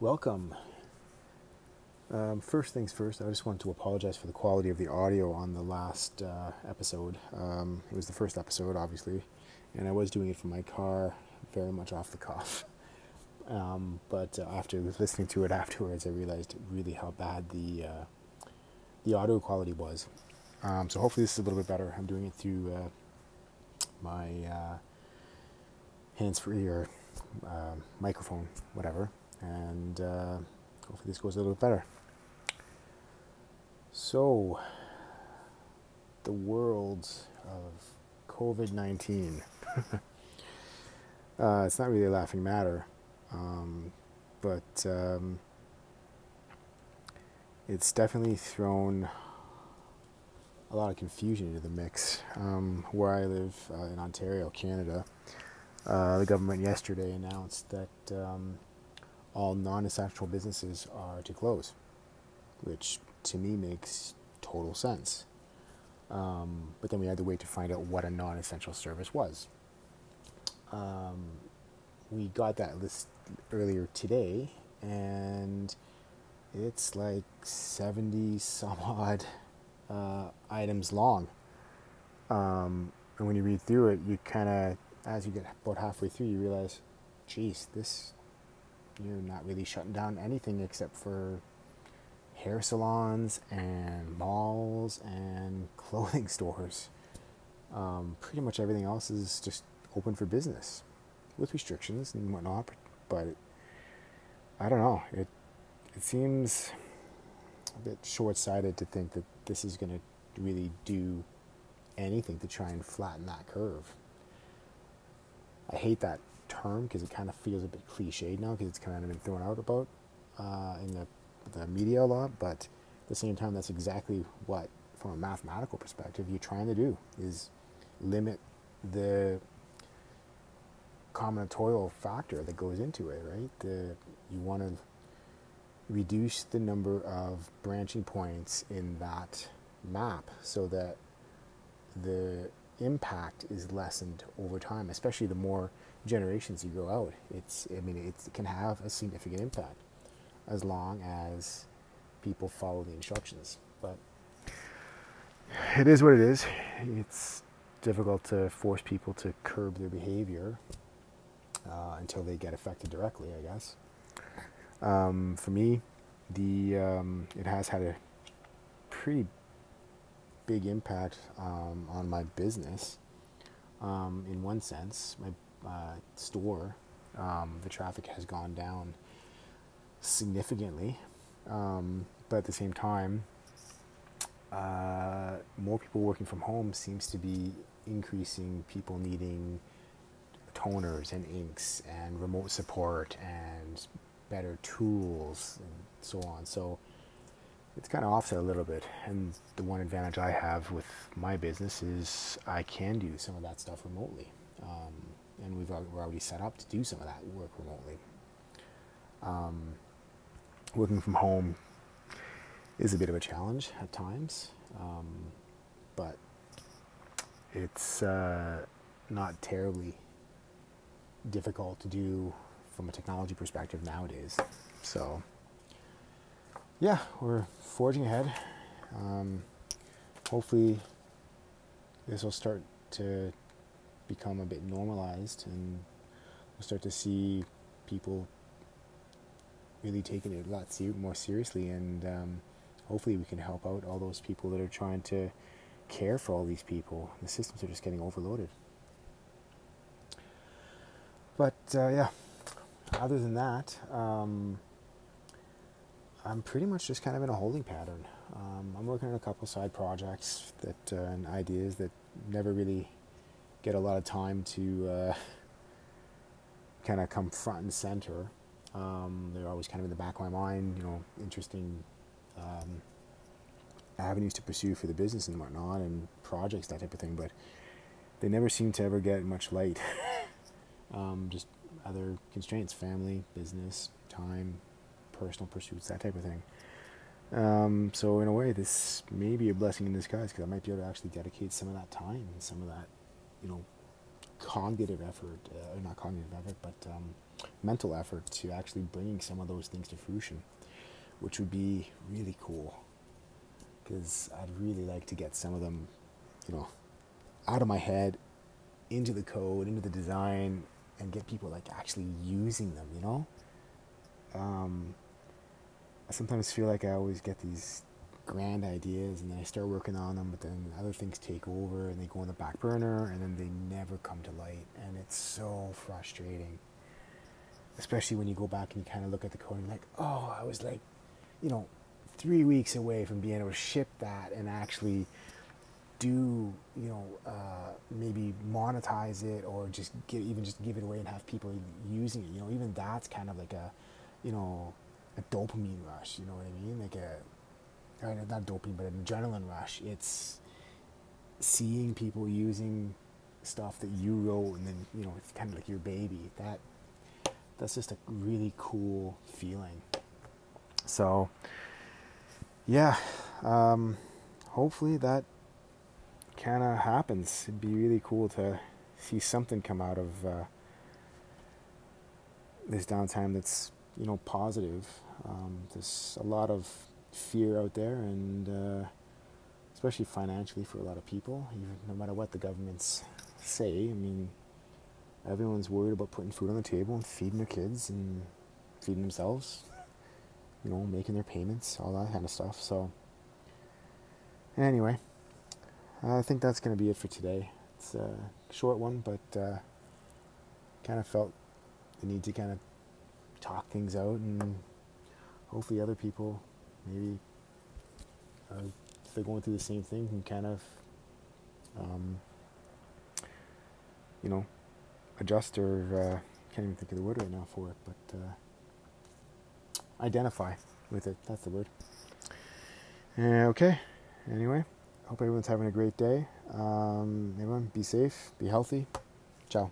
welcome. Um, first things first, I just wanted to apologize for the quality of the audio on the last uh, episode. Um, it was the first episode, obviously, and I was doing it from my car, very much off the cuff. Um, but uh, after listening to it afterwards, I realized really how bad the uh, the audio quality was. Um, so hopefully this is a little bit better. I'm doing it through uh, my uh, hands-free or um, microphone, whatever, and uh, hopefully this goes a little bit better. So, the world of COVID 19. uh, it's not really a laughing matter, um, but um, it's definitely thrown a lot of confusion into the mix. Um, where I live uh, in Ontario, Canada, uh, the government yesterday announced that um, all non essential businesses are to close, which to me makes total sense. Um, but then we had to wait to find out what a non essential service was. Um, we got that list earlier today, and it's like 70 some odd uh, items long. Um, and when you read through it, you kind of, as you get about halfway through, you realize, geez, this, you're not really shutting down anything except for hair salons and malls and clothing stores. Um, pretty much everything else is just open for business with restrictions and whatnot. But I don't know. It it seems a bit short-sighted to think that this is going to really do anything to try and flatten that curve. I hate that term because it kind of feels a bit cliched now because it's kind of been thrown out about uh, in the the media a lot, but at the same time, that's exactly what, from a mathematical perspective, you're trying to do is limit the combinatorial factor that goes into it, right? The you want to reduce the number of branching points in that map so that the impact is lessened over time, especially the more generations you go out. It's I mean it can have a significant impact as long as people follow the instructions. But it is what it is. It's difficult to force people to curb their behavior uh, until they get affected directly, I guess. Um, for me, the um, it has had a pretty big impact um, on my business. Um, in one sense, my uh, store, um, the traffic has gone down significantly, um, but at the same time, uh, more people working from home seems to be increasing people needing toners and inks and remote support and better tools and so on. So it's kind of offset a little bit. And the one advantage I have with my business is I can do some of that stuff remotely. Um, and we've we're already set up to do some of that work remotely. Um, working from home is a bit of a challenge at times, um, but it's uh, not terribly difficult to do from a technology perspective nowadays. So, yeah, we're forging ahead. Um, hopefully, this will start to become a bit normalized and we'll start to see people really taking it a lot more seriously, and um, hopefully we can help out all those people that are trying to care for all these people. The systems are just getting overloaded. But uh, yeah, other than that, um, I'm pretty much just kind of in a holding pattern. Um, I'm working on a couple side projects that uh, and ideas that never really get a lot of time to uh, kind of come front and center. Um, they're always kind of in the back of my mind, you know, interesting um, avenues to pursue for the business and whatnot, and projects, that type of thing. But they never seem to ever get much light. um, just other constraints, family, business, time, personal pursuits, that type of thing. Um, so in a way, this may be a blessing in disguise because I might be able to actually dedicate some of that time and some of that, you know, cognitive effort, uh, not cognitive effort, but um, mental effort to actually bringing some of those things to fruition, which would be really cool. Because I'd really like to get some of them, you know, out of my head, into the code, into the design, and get people like actually using them. You know. Um, I sometimes feel like I always get these grand ideas and then I start working on them, but then other things take over and they go on the back burner and then they never come to light. And it's so frustrating. Especially when you go back and you kind of look at the code and you're like, oh, I was like, you know, three weeks away from being able to ship that and actually do, you know, uh, maybe monetize it or just give, even just give it away and have people using it. You know, even that's kind of like a, you know, a dopamine rush. You know what I mean? Like a not dopamine, but an adrenaline rush. It's seeing people using stuff that you wrote, and then you know it's kind of like your baby. That that's just a really cool feeling. So, yeah, um, hopefully that kind of happens. It'd be really cool to see something come out of uh, this downtime that's you know positive. Um, there's a lot of fear out there, and uh, especially financially for a lot of people. Even, no matter what the governments say, I mean, everyone's worried about putting food on the table and feeding their kids and feeding themselves. You know, making their payments, all that kind of stuff. So, anyway, I think that's going to be it for today. It's a short one, but uh, kind of felt the need to kind of talk things out and hopefully other people maybe uh, if they're going through the same thing, can kind of, um, you know, adjust or uh, can't even think of the word right now for it, but uh, identify with it. That's the word. Uh, okay. Anyway, hope everyone's having a great day. Um, everyone, be safe, be healthy. Ciao.